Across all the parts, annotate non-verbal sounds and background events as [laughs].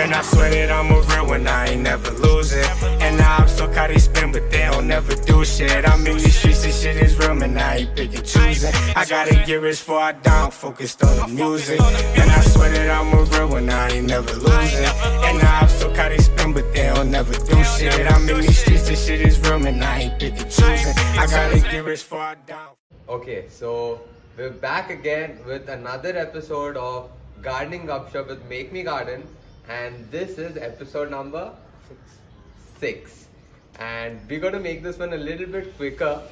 Man, I swear that I'm a real one, I ain't never losing. And now I'm so caught they spin, but they don't never do shit. I'm in these streets, this shit is real, man, I ain't picking choosing. I gotta get rich before I down, focused on the music. And I swear that I'm a real one, I ain't never losing. And now I'm so caught they spin, but they don't never do shit. I'm in these streets, this shit is real, man, I ain't picking choosing. I gotta get rich before I down. Okay, so we're back again with another episode of Gardening Gupshup with Make Me Garden, and this is episode number six. And we're going to make this one a little bit quicker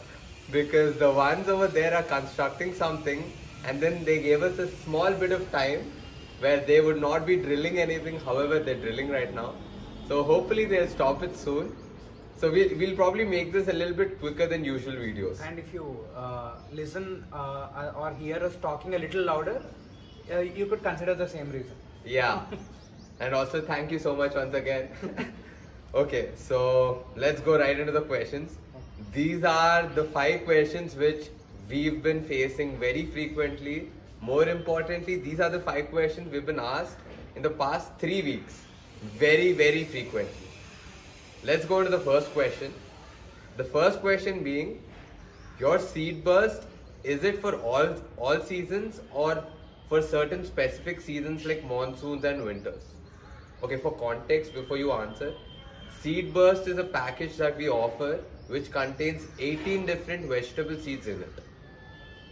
because the ones over there are constructing something, and then they gave us a small bit of time where they would not be drilling anything. However, they're drilling right now, so hopefully they'll stop it soon. So we'll, we'll probably make this a little bit quicker than usual videos. And if you uh, listen uh, or hear us talking a little louder, uh, you could consider the same reason. Yeah. [laughs] and also thank you so much once again. [laughs] okay, so let's go right into the questions. These are the five questions which we've been facing very frequently. More importantly, these are the five questions we've been asked in the past three weeks. Very, very frequently. Let's go to the first question. The first question being your seed burst is it for all all seasons or for certain specific seasons like monsoons and winters? Okay, for context before you answer, seed burst is a package that we offer which contains 18 different vegetable seeds in it.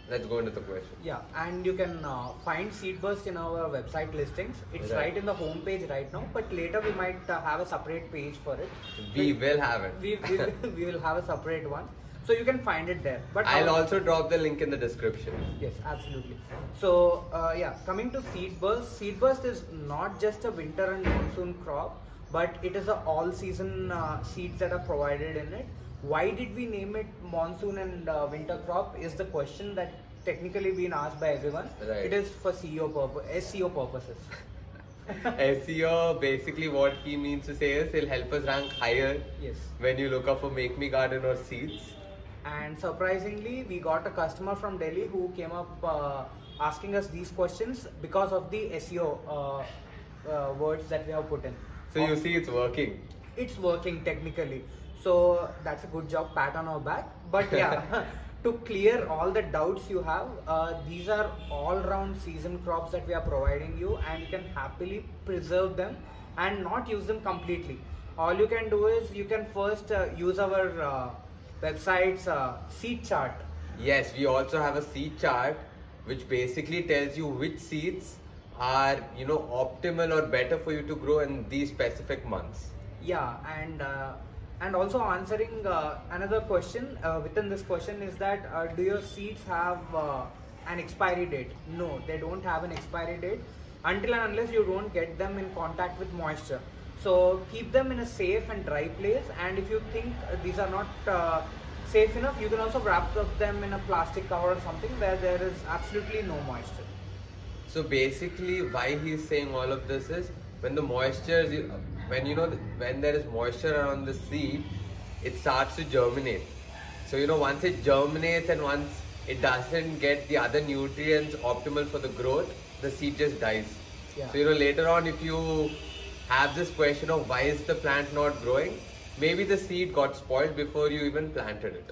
Let's go into the question. Yeah, and you can uh, find Seedburst in our website listings. It's Right. right, in the home page right now, but later we might uh, have a separate page for it. We will have it. We, we, will, [laughs] we will have a separate one, so you can find it there. But I'll also drop the link in the description. Yes, absolutely. So, uh, yeah, coming to seed burst, seed burst is not just a winter and monsoon crop, but it is a all-season uh, seeds that are provided in it. Why did we name it monsoon and uh, winter crop? Is the question that technically been asked by everyone. Right. It is for SEO purpose, SEO purposes. [laughs] SEO basically what he means to say is he'll help us rank higher yes. when you look up for Make Me Garden or seeds. And surprisingly, we got a customer from Delhi who came up uh, asking us these questions because of the SEO uh, uh, words that we have put in. So you see it's working. It's working technically. So that's a good job, pat on our back. But [laughs] yeah, [laughs] to clear all the doubts you have, uh, these are all round season crops that we are providing you, and you can happily preserve them and not use them completely. All you can do is you can first uh, use our uh, website's uh, seed chart. Yes, we also have a seed chart which basically tells you which seeds are you know optimal or better for you to grow in these specific months. Yeah, and uh, and also answering uh, another question uh, within this question is that uh, do your seeds have uh, an expiry date? No, they don't have an expiry date until and unless you don't get them in contact with moisture. So keep them in a safe and dry place. And if you think these are not uh, safe enough, you can also wrap up them in a plastic cover or something where there is absolutely no moisture. So basically, why he's saying all of this is when the moisture, is- when you know, when there is moisture around the seed, it starts to germinate. So you know, once it germinates and once it doesn't get the other nutrients optimal for the growth, the seed just dies. Yeah. So you know, later on, if you have this question of why is the plant not growing, maybe the seed got spoiled before you even planted it.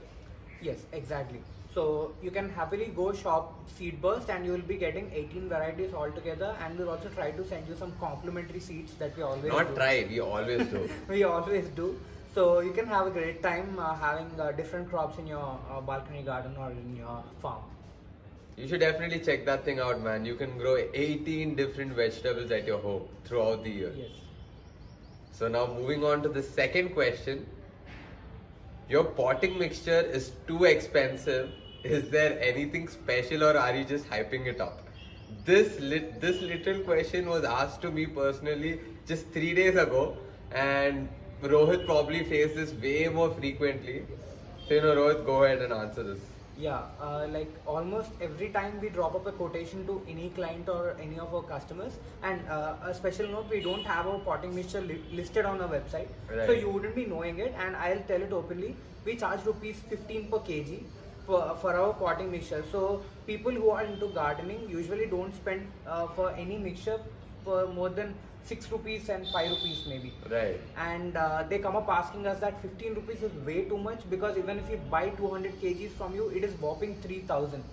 Yes, exactly. So you can happily go shop Seedburst and you will be getting 18 varieties altogether and we'll also try to send you some complimentary seeds that we always Not do. try, we always do. [laughs] we always do. So you can have a great time uh, having uh, different crops in your uh, balcony garden or in your farm. You should definitely check that thing out, man. You can grow 18 different vegetables at your home throughout the year. Yes. So now moving on to the second question. Your potting mixture is too expensive. Is there anything special or are you just hyping it up? This lit, this little question was asked to me personally just three days ago and Rohit probably faces this way more frequently. So you know Rohit, go ahead and answer this. Yeah, uh, like almost every time we drop up a quotation to any client or any of our customers, and uh, a special note, we don't have our potting mixture li- listed on our website, so you wouldn't be knowing it. And I'll tell it openly, we charge rupees 15 per kg for, for our potting mixture. So people who are into gardening usually don't spend uh, for any mixture for more than 6 rupees and 5 rupees maybe Right. and uh, they come up asking us that 15 rupees is way too much because even if you buy 200 kgs from you it is whopping 3000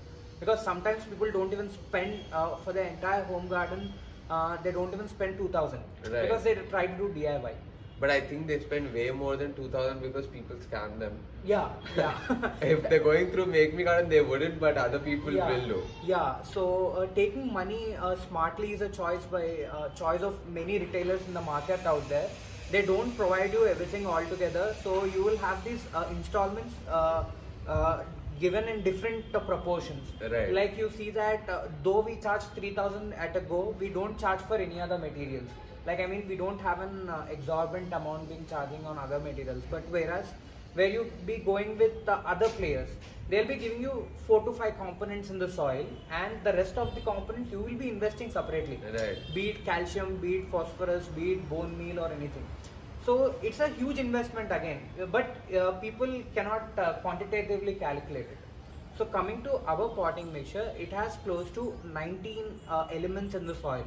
because sometimes people don't even spend uh, for the entire home garden uh, they don't even spend 2000 Right. because they try to do diy But I think they spend way more than 2000 because people scam them. yeah yeah [laughs] if they're going through Make Me Garden, they wouldn't, but other people yeah. will do. Yeah, so uh, taking money uh, smartly is a choice by uh, choice of many retailers in the market out there. They don't provide you everything all together, so you will have these uh, installments uh, uh, given in different uh, proportions. Right. Like you see that uh, though we charge 3000 at a go, we don't charge for any other materials. Like I mean, we don't have an uh, exorbitant amount being charging on other materials. But whereas where you be going with the other players, they'll be giving you four to five components in the soil, and the rest of the components you will be investing separately. Right. Be it calcium, be it phosphorus, be it bone meal or anything. So it's a huge investment again, but uh, people cannot uh, quantitatively calculate it. So coming to our potting mixture, it has close to 19 uh, elements in the soil.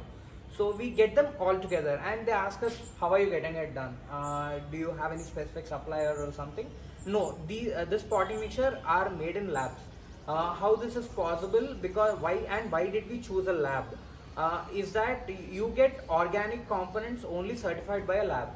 So we get them all together and they ask us, how are you getting it done? Uh, do you have any specific supplier or something? No, the, uh, this potting mixture are made in labs. Uh, how this is possible because why and why did we choose a lab? Uh, is that you get organic components only certified by a lab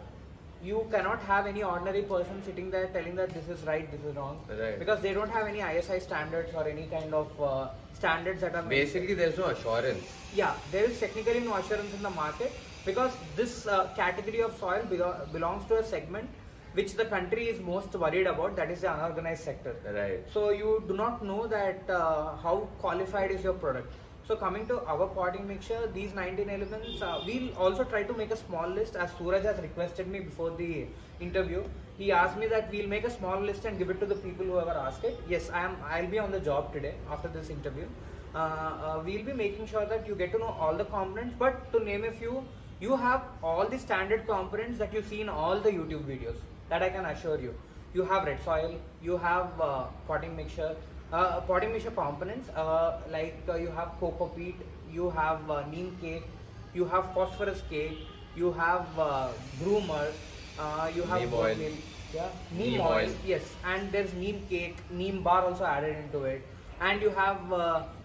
you cannot have any ordinary person sitting there telling that this is right, this is wrong. Right. Because they don't have any ISI standards or any kind of uh, standards that are Basically, there's no assurance. yeah, there is technically no assurance in the market because this uh, category of soil belo- belongs to a segment which the country is most worried about, that is the unorganized sector. Right. So you do not know that uh, how qualified is your product. So coming to our potting mixture, these 19 elements, uh, we'll also try to make a small list as Suraj has requested me before the interview. He asked me that we'll make a small list and give it to the people who ever ask it. Yes, I am. I'll be on the job today after this interview. Uh, uh, we'll be making sure that you get to know all the components. But to name a few, you have all the standard components that you see in all the YouTube videos. That I can assure you. You have red soil. You have uh, potting mixture uh, potting mixture components uh, like uh, you have cocoa peat, you have uh, neem cake, you have phosphorus cake, you have uh, groomer, uh, you have Neem oil. yeah, neem, Neem oil, oil. yes, and there's neem cake, neem bar also added into it, and you have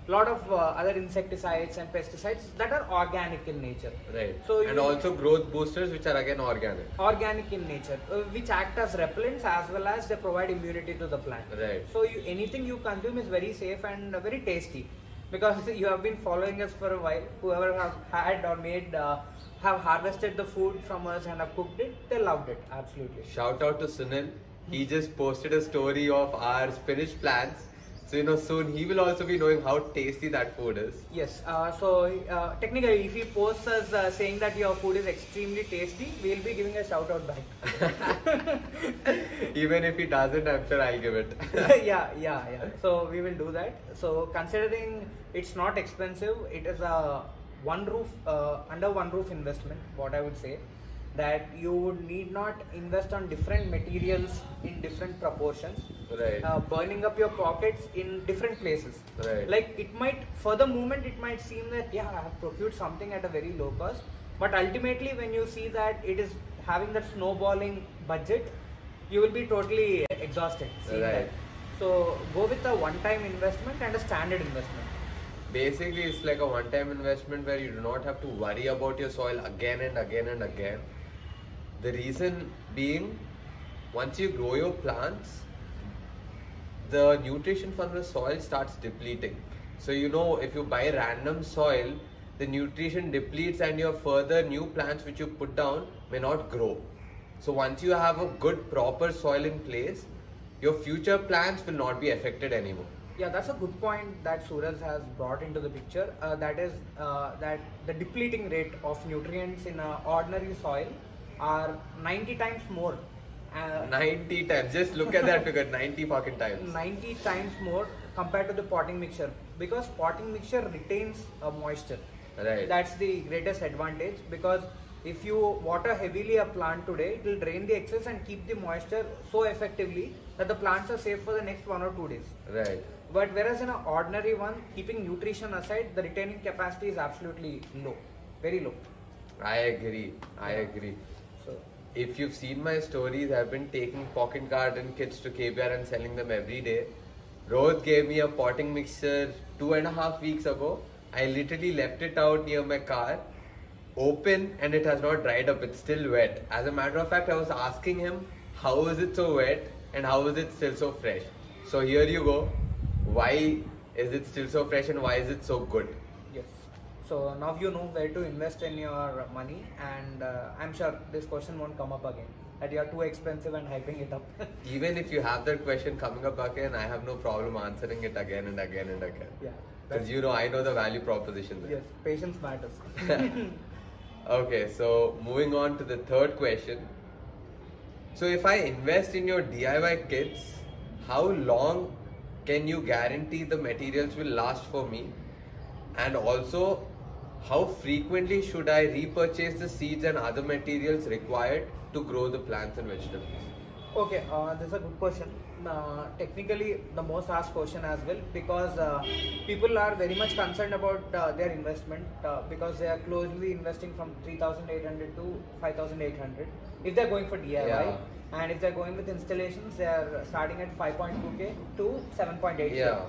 lot of uh, other insecticides and pesticides that are organic in nature. Right. So and also growth boosters, which are again organic. Organic in nature, uh, which act as repellents as well as they provide immunity to the plant. Right. So you, anything you consume is very safe and very tasty because [laughs] you have been following us for a while. Whoever have had or made uh, have harvested the food from us and have cooked it, they loved it absolutely. Shout out to Sunil. He just posted a story of our spinach plants. So you know soon he will also be knowing how tasty that food is. Yes. Uh, so uh, technically, if he posts us uh, saying that your food is extremely tasty, we'll be giving a shout out back. [laughs] Even if he doesn't, I'm sure I'll give it. [laughs] yeah, yeah, yeah. So we will do that. So considering it's not expensive, it is a one roof uh, under one roof investment. What I would say that you would need not invest on different materials in different proportions. Right. Uh, burning up your pockets in different places. Right. Like it might, for the moment, it might seem that yeah, I have procured something at a very low cost, but ultimately, when you see that it is having that snowballing budget, you will be totally exhausted seeing Right. that. So go with a one-time investment and a standard investment. Basically, it's like a one-time investment where you do not have to worry about your soil again and again and again. The reason being, once you grow your plants, the nutrition from the soil starts depleting. So you know, if you buy random soil, the nutrition depletes and your further new plants which you put down may not grow. So once you have a good proper soil in place, your future plants will not be affected anymore. Yeah, that's a good point that Suraj has brought into the picture. Uh, that is uh, that the depleting rate of nutrients in ordinary soil are 90 times more. Uh, 90 times. Just look at that figure 90 fucking times. 90 times more compared to the potting mixture because potting mixture retains uh, moisture. Right. That's the greatest advantage because if you water heavily a plant today, it will drain the excess and keep the moisture so effectively that the plants are safe for the next one or two days. Right. But whereas in an ordinary one, keeping nutrition aside, the retaining capacity is absolutely low, very low. I agree. I Yeah. agree. So If you've seen my stories, I've been taking pocket garden kits to KBR and selling them every day. Rohit gave me a potting mixture two and a half weeks ago. I literally left it out near my car, open, and it has not dried up. It's still wet. As a matter of fact, I was asking him, how is it so wet and how is it still so fresh? So here you go. Why is it still so fresh and why is it so good? So now you know where to invest in your money, and uh, I'm sure this question won't come up again. That you are too expensive and hyping it up. [laughs] Even if you have that question coming up again, I have no problem answering it again and again and again. yeah. Because you know, I know the value proposition there. Yes, patience matters. [laughs] [laughs] okay, so moving on to the third question. So, if I invest in your DIY kits, how long can you guarantee the materials will last for me? And also, how frequently should I repurchase the seeds and other materials required to grow the plants and vegetables? Okay, uh, this is a good question. Uh, technically, the most asked question as well because uh, people are very much concerned about uh, their investment uh, because they are closely investing from 3,800 to 5,800 if they're going for DIY. Yeah. And if they're going with installations, they are starting at 5.2k to 7.8k. Yeah.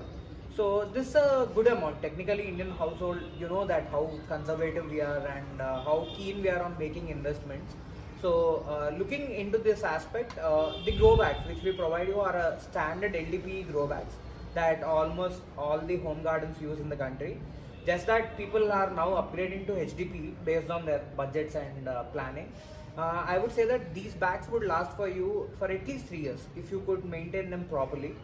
So this is a good amount. Technically, Indian household, you know that how conservative we are and uh, how keen we are on making investments. So uh, looking into this aspect, uh, the grow bags which we provide you are a standard LDPE grow bags that almost all the home gardens use in the country. Just that people are now upgrading to HDPE based on their budgets and uh, planning. Uh, I would say that these bags would last for you for at least three years if you could maintain them properly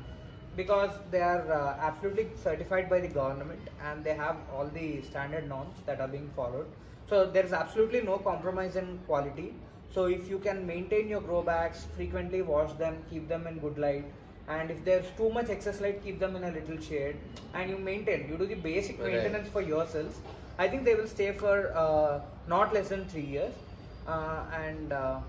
because they are uh, absolutely certified by the government and they have all the standard norms that are being followed. So there is absolutely no compromise in quality. So if you can maintain your grow bags, frequently wash them, keep them in good light, and if there's too much excess light, keep them in a little shade, and you maintain, you do the basic Right. maintenance for yourselves. I think they will stay for uh, not less than three years, uh, and uh,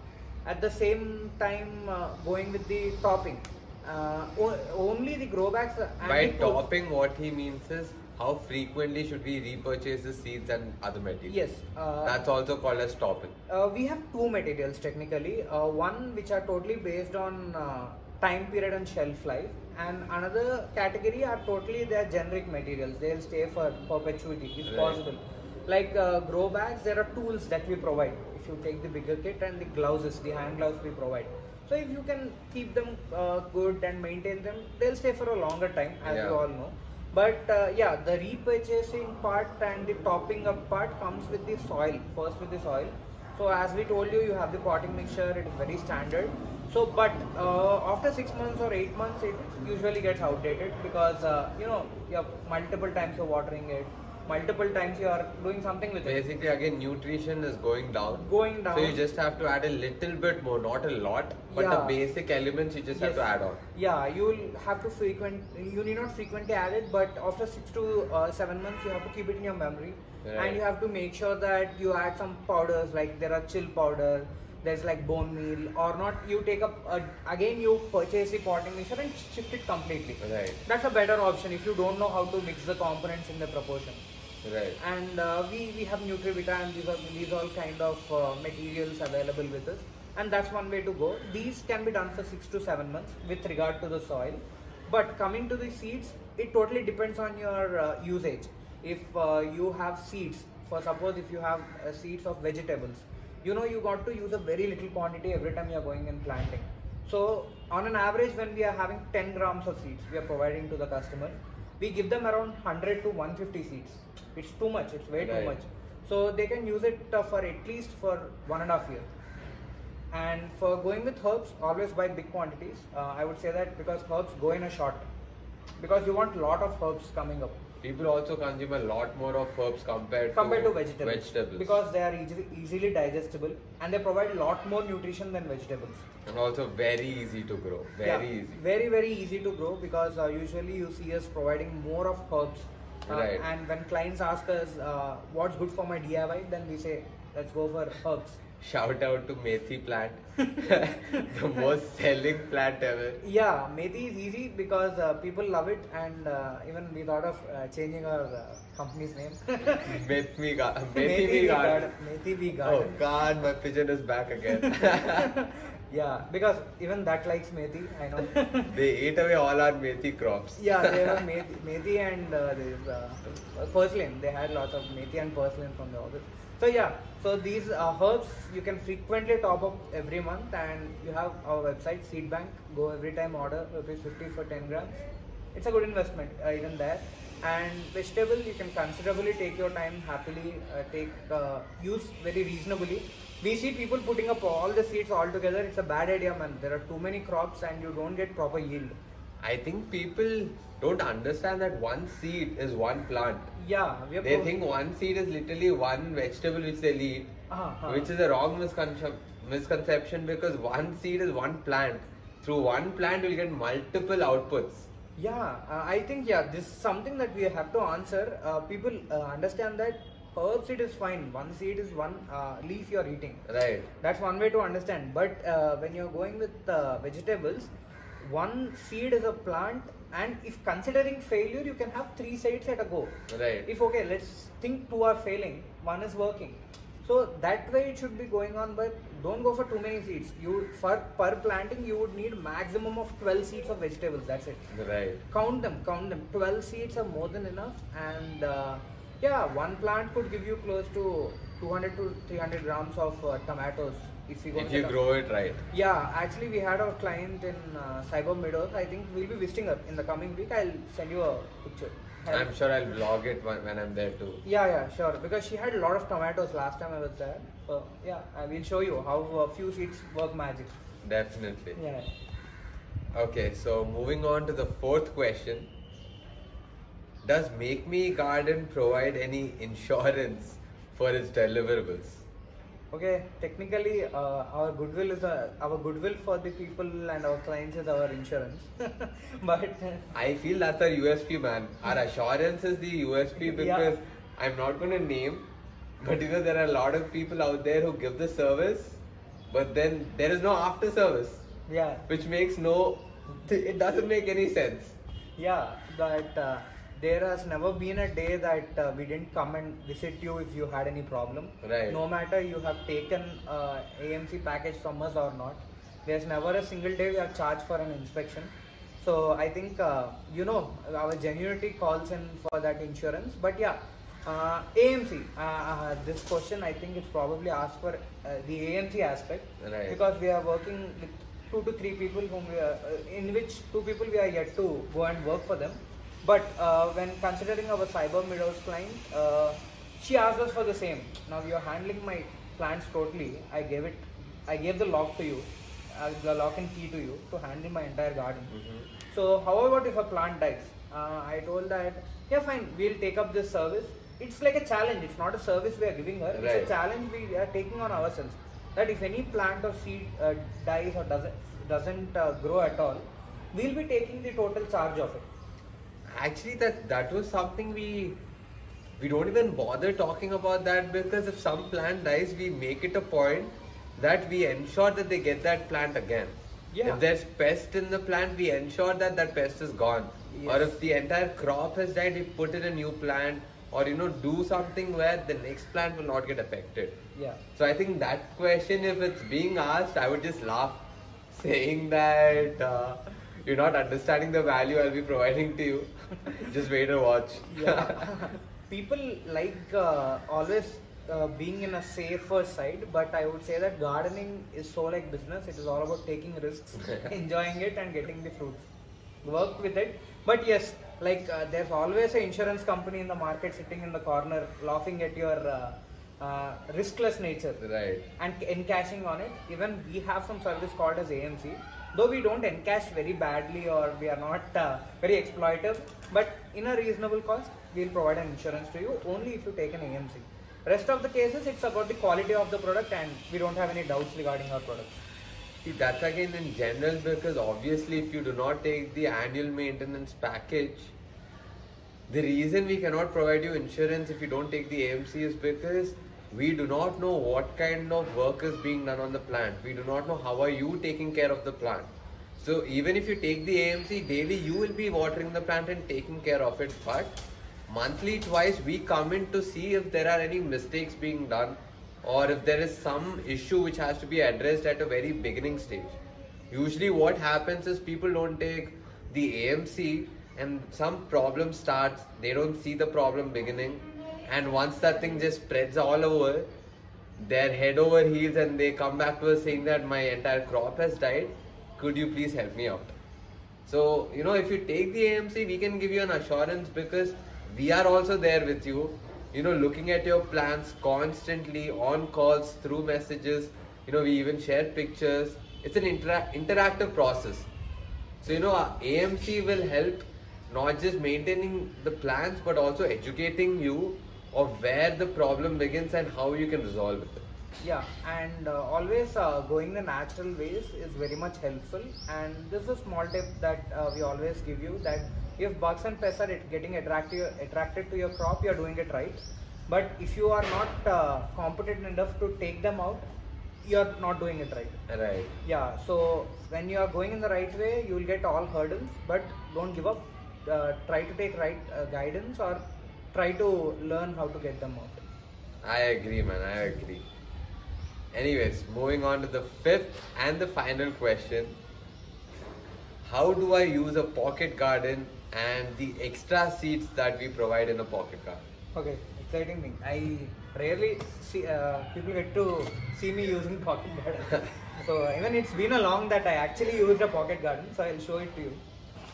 at the same time uh, going with the topping. Uh, only the grow bags and By topping, what he means is how frequently should we repurchase the seeds and other materials? Yes. Uh, That's also called as topping. Uh, we have two materials technically. Uh, one which are totally based on uh, time period and shelf life, and another category are totally their generic materials. They'll stay for perpetuity if Right. possible. Like uh, grow bags, there are tools that we provide. If you take the bigger kit and the gloves, the hand gloves we provide. So if you can keep them uh, good and maintain them, they'll stay for a longer time, as Yeah. you all know. But uh, yeah, the repurchasing part and the topping up part comes with the soil. First with the soil. So as we told you, you have the potting mixture. It is very standard. So, but uh, after six months or eight months, it usually gets outdated because uh, you know you have multiple times you're watering it, multiple times you are doing something with it. Basically, again, nutrition is going down. Going down. So you just have to add a little bit more, not a lot, but the basic elements you just have to add on. Yeah, you will have to frequent. You need not frequently add it, but after six to uh, seven months, you have to keep it in your memory, Right. and you have to make sure that you add some powders like there are chill powder. There's like bone meal or not. You take up uh, again. You purchase the potting mixture and shift it completely. Right, That's a better option if you don't know how to mix the components in the proportion. Right. And uh, we, we have Nutrivita and these are these all kind of uh, materials available with us. And that's one way to go. These can be done for six to seven months with regard to the soil. But coming to the seeds, it totally depends on your uh, usage. If uh, you have seeds, for suppose if you have uh, seeds of vegetables, you know you got to use a very little quantity every time you are going and planting. So on an average, when we are having 10 grams of seeds, we are providing to the customer, we give them around 100 to 150 seeds. It's too much. It's way Right. too much. So they can use it uh, for at least for one and a half year. And for going with herbs, always buy big quantities. Uh, I would say that because herbs go in a shot. Because you want lot of herbs coming up People also consume a lot more of herbs compared, compared to vegetables. vegetables. Because they are easily, easily digestible and they provide a lot more nutrition than vegetables. and also very easy to grow. Very Yeah, easy. Very, very easy to grow because uh, usually you see us providing more of herbs. Uh, Right. And when clients ask us uh, what's good for my DIY, then we say let's go for herbs. Shout out to Methi plant, [laughs] the most selling plant ever. Yeah, Methi is easy because uh, people love it, and uh, even we thought of uh, changing our uh, company's name. [laughs] Methi ga- Methi Methi V we garden. Methi V Oh. God, my pigeon is back again. [laughs] yeah, because even that likes Methi, I know. [laughs] they ate away all our Methi crops. yeah, they were [laughs] Methi, Methi and uh, this, uh, purslane. They had lots of Methi and purslane from the office. So yeah, so these uh, herbs you can frequently top up every month, and you have our website Seed Bank. Go every time order rupees 50 for 10 grams. It's a good investment uh, even there. And vegetable you can considerably take your time happily uh, take uh, use very reasonably. We see people putting up all the seeds all together. It's a bad idea, man. There are too many crops and you don't get proper yield. I think people don't understand that one seed is one plant. Yeah, we are They pro- think one seed is literally one vegetable which they eat, Uh-huh. which is a wrong misconception, misconception because one seed is one plant. Through one plant, you'll get multiple outputs. Yeah, uh, I think yeah, this is something that we have to answer. Uh, people uh, understand that herb seed is fine. One seed is one uh, leaf you're eating. Right. That's one way to understand. But uh, when you're going with uh, vegetables, one seed is a plant, and if considering failure, you can have three seeds at a go. Right. If okay, let's think two are failing, one is working. So that way it should be going on, but don't go for too many seeds. You for per planting you would need maximum of 12 seeds of vegetables. That's it. Right. Count them, count them. 12 seeds are more than enough, and uh, yeah, one plant could give you close to 200 to 300 grams of uh, tomatoes if. If you grow it right. yeah, actually, we had our client in uh, Cyber Meadows. I think we'll be visiting her in the coming week. I'll send you a picture. I'm sure I'll vlog it when, when I'm there too. Yeah, yeah, sure. Because she had a lot of tomatoes last time I was there. So yeah, I will show you how a few seeds work magic. Definitely. Yeah. Okay, so moving on to the fourth question. Does Make Me Garden provide any insurance for its deliverables? Okay. Technically, uh, our goodwill is a, our goodwill for the people and our clients is our insurance. [laughs] but I feel that's our USP, man. Our assurance is the USP because Yeah. I'm not going to name, but you know, there are a lot of people out there who give the service, but then there is no after service, yeah, which makes no, it doesn't make any sense. yeah. That uh, there has never been a day that uh, we didn't come and visit you if you had any problem. Right. No matter you have taken uh, AMC package from us or not, there's never a single day we are charged for an inspection. So I think uh, you know our genuinity calls in for that insurance. But yeah, uh, AMC. Uh, uh, this question I think it's probably asked for uh, the AMC aspect Right. because we are working with two to three people whom we are, uh, in which two people we are yet to go and work for them. But uh, when considering our Cyber Meadows client, uh, she asked us for the same. Now you are handling my plants totally. I gave it, I gave the lock to you, uh, the lock and key to you to handle my entire garden. So how about if a plant dies? Uh, I told that, yeah, fine, we'll take up this service. It's like a challenge. It's not a service we are giving her. It's a challenge we are taking on ourselves. That if any plant or seed uh, dies or doesn't doesn't uh, grow at all, we'll be taking the total charge of it. Actually, that that was something we we don't even bother talking about that because if some plant dies, we make it a point that we ensure that they get that plant again. Yeah. If there's pest in the plant, we ensure that that pest is gone. Or if the entire crop has died, we put in a new plant. Or you know, do something where the next plant will not get affected. Yeah. So I think that question, if it's being asked, I would just laugh, saying that uh, you're not understanding the value I'll be providing to you. Just wait and watch. yeah. [laughs] People like uh, always uh, being in a safer side, but I would say that gardening is so like business. It is all about taking risks, [laughs] enjoying it, and getting the fruits. Work with it. But yes, like uh, there's always an insurance company in the market sitting in the corner, laughing at your uh, uh, riskless nature right. and encashing on it. Even we have some service called as AMC. Though we don't encash very badly or we are not uh, very exploitive, but in a reasonable cost, we'll provide an insurance to you only if you take an AMC. Rest of the cases, it's about the quality of the product and we don't have any doubts regarding our product. See, that's again in general because obviously, if you do not take the annual maintenance package, the reason we cannot provide you insurance if you don't take the AMC is because we do not know what kind of work is being done on the plant. We do not know how are you taking care of the plant. So even if you take the AMC daily, you will be watering the plant and taking care of it. But monthly twice we come in to see if there are any mistakes being done or if there is some issue which has to be addressed at a very beginning stage. Usually what happens is people don't take the AMC and some problem starts, they don't see the problem beginning and once that thing just spreads all over, they're head over heels and they come back to us saying that my entire crop has died, could you please help me out? So, you know, if you take the AMC, we can give you an assurance because we are also there with you, you know, looking at your plans constantly on calls, through messages. You know, we even share pictures. It's an intera- interactive process. So, you know, AMC will help not just maintaining the plans but also educating you of where the problem begins and how you can resolve it. Yeah, and uh, always uh, going the natural ways is very much helpful. And this is a small tip that uh, we always give you that if bugs and pests are getting attractive, attracted to your crop, you are doing it right. But if you are not uh, competent enough to take them out, you are not doing it right. Right. Yeah, so when you are going in the right way, you will get all hurdles, but don't give up. Uh, try to take right uh, guidance or try to learn how to get them out. I agree, man. I agree. Anyways, moving on to the fifth and the final question. How do I use a pocket garden and the extra seeds that we provide in a pocket garden? Okay, exciting thing. I rarely see uh, people get to see me using pocket [laughs] garden. so even it's been a long that I actually used a pocket garden. So I'll show it to you.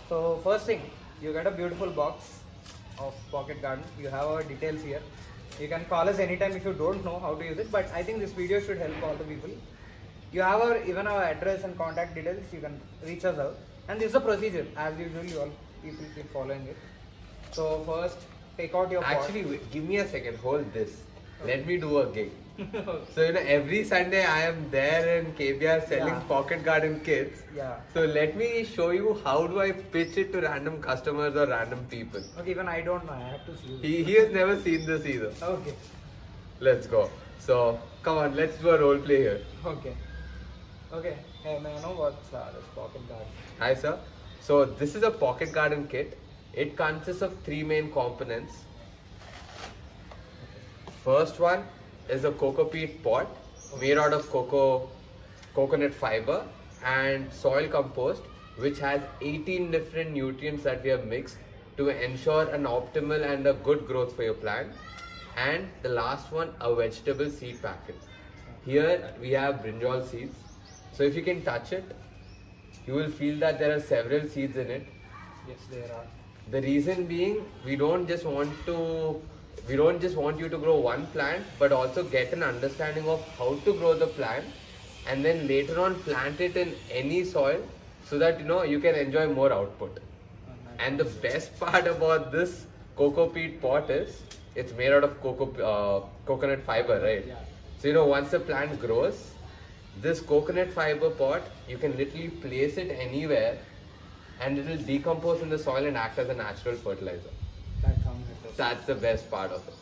So first thing, you get a beautiful box of pocket garden. You have our details here. You can call us anytime if you don't know how to use it. But I think this video should help all the people. You have our even our address and contact details. You can reach us out. And this is the procedure. As usual, you all people keep following it. So first, take out your. Actually, wait, give me a second. Hold this. Let me do a gig. [laughs] So, you know, every Sunday I am there in KBR selling Yeah. pocket garden kits. yeah. So, let me show you how do I pitch it to random customers or random people. Okay, even I don't know. I have to see. He, he has never seen this either. Okay. Let's go. So, come on, let's do a role play here. Okay. Okay. Hey, may I know what's uh, this pocket garden? Hi, sir. So, this is a pocket garden kit. It consists of three main components. First one is a cocoa peat pot made out of cocoa, coconut fiber and soil compost, which has 18 different nutrients that we have mixed to ensure an optimal and a good growth for your plant. And the last one, a vegetable seed packet. Here we have brinjal seeds. So if you can touch it, you will feel that there are several seeds in it. Yes, there are. The reason being, we don't just want to, we don't just want you to grow one plant, but also get an understanding of how to grow the plant, and then later on plant it in any soil, so that you know you can enjoy more output. And the best part about this cocoa peat pot is, it's made out of cocoa, uh, coconut fiber, right? Yeah. So you know once the plant grows, this coconut fiber pot you can literally place it anywhere, and it will decompose in the soil and act as a natural fertilizer. That sounds interesting. That's the best part of it.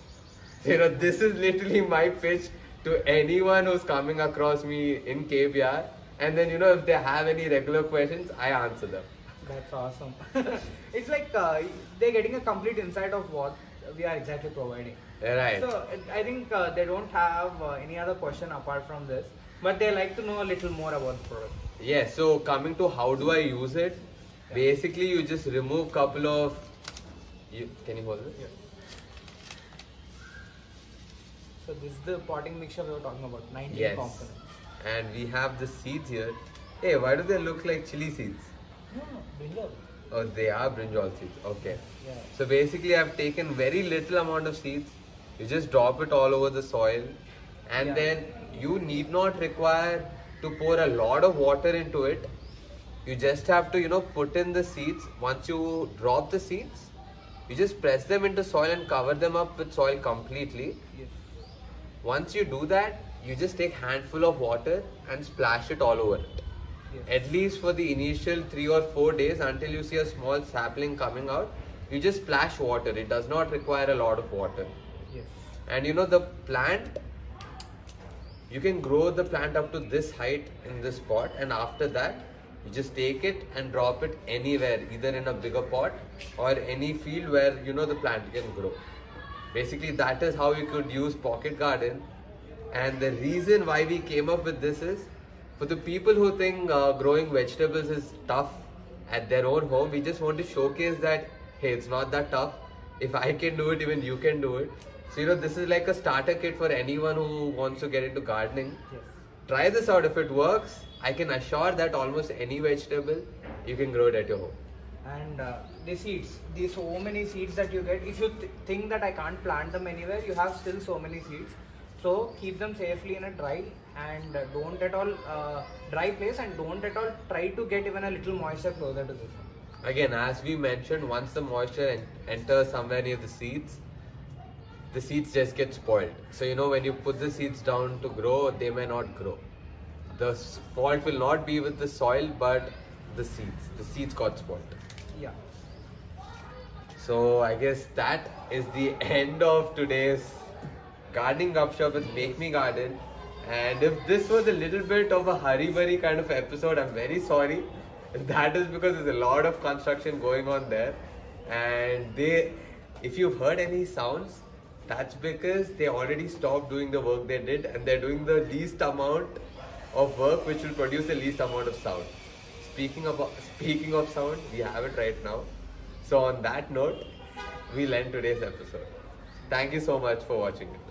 You know this is literally my pitch to anyone who's coming across me in KBR, and then you know if they have any regular questions, I answer them. That's awesome. [laughs] it's like uh, they're getting a complete insight of what we are exactly providing. Right. So I think uh, they don't have uh, any other question apart from this, but they like to know a little more about the product. Yes, so coming to how do I use it? Yeah. Basically, you just remove couple of. You, can you hold it? So this is the potting mixture we were talking about, 19 Yes. components. And we have the seeds here. Hey, why do they look like chili seeds? No, no, brinjal. Oh, they are brinjal seeds. Okay. Yeah. So basically, I've taken very little amount of seeds. You just drop it all over the soil, and Yeah. then you need not require to pour a lot of water into it. You just have to, you know, put in the seeds. Once you drop the seeds, you just press them into soil and cover them up with soil completely. Yes. Once you do that, you just take handful of water and splash it all over it. Yes. At least for the initial three or four days until you see a small sapling coming out, you just splash water. It does not require a lot of water. Yes. And you know the plant you can grow the plant up to this height in this pot and after that you just take it and drop it anywhere either in a bigger pot or any field where you know the plant can grow. Basically that is how you could use pocket garden. And the reason why we came up with this is for the people who think uh, growing vegetables is tough at their own home we just want to showcase that hey it's not that tough. If i can do it even you can do it. So you know this is like a starter kit for anyone who wants to get into gardening. Yes. try this out. If it works i can assure that almost any vegetable you can grow it at your home And uh, the seeds, the so many seeds that you get. If you th- think that I can't plant them anywhere, you have still so many seeds. So keep them safely in a dry and uh, don't at all uh, dry place and don't at all try to get even a little moisture closer to this one. Again, as we mentioned, once the moisture en- enters somewhere near the seeds, the seeds just get spoiled. So, you know, when you put the seeds down to grow, they may not grow. The fault will not be with the soil, but the seeds. The seeds got spoiled. Yeah. So, I guess that is the [laughs] end of today's gardening Gupshup with Make Me Garden. And if this was a little bit of a hurry burry kind of episode, I'm very sorry. [laughs] That is because there's a lot of construction going on there. And they, if you've heard any sounds, that's because they already stopped doing the work they did and they're doing the least amount of work which will produce the least amount of sound. Speaking of speaking of sound, we have it right now. So on that note, we'll end today's episode. Thank you so much for watching it.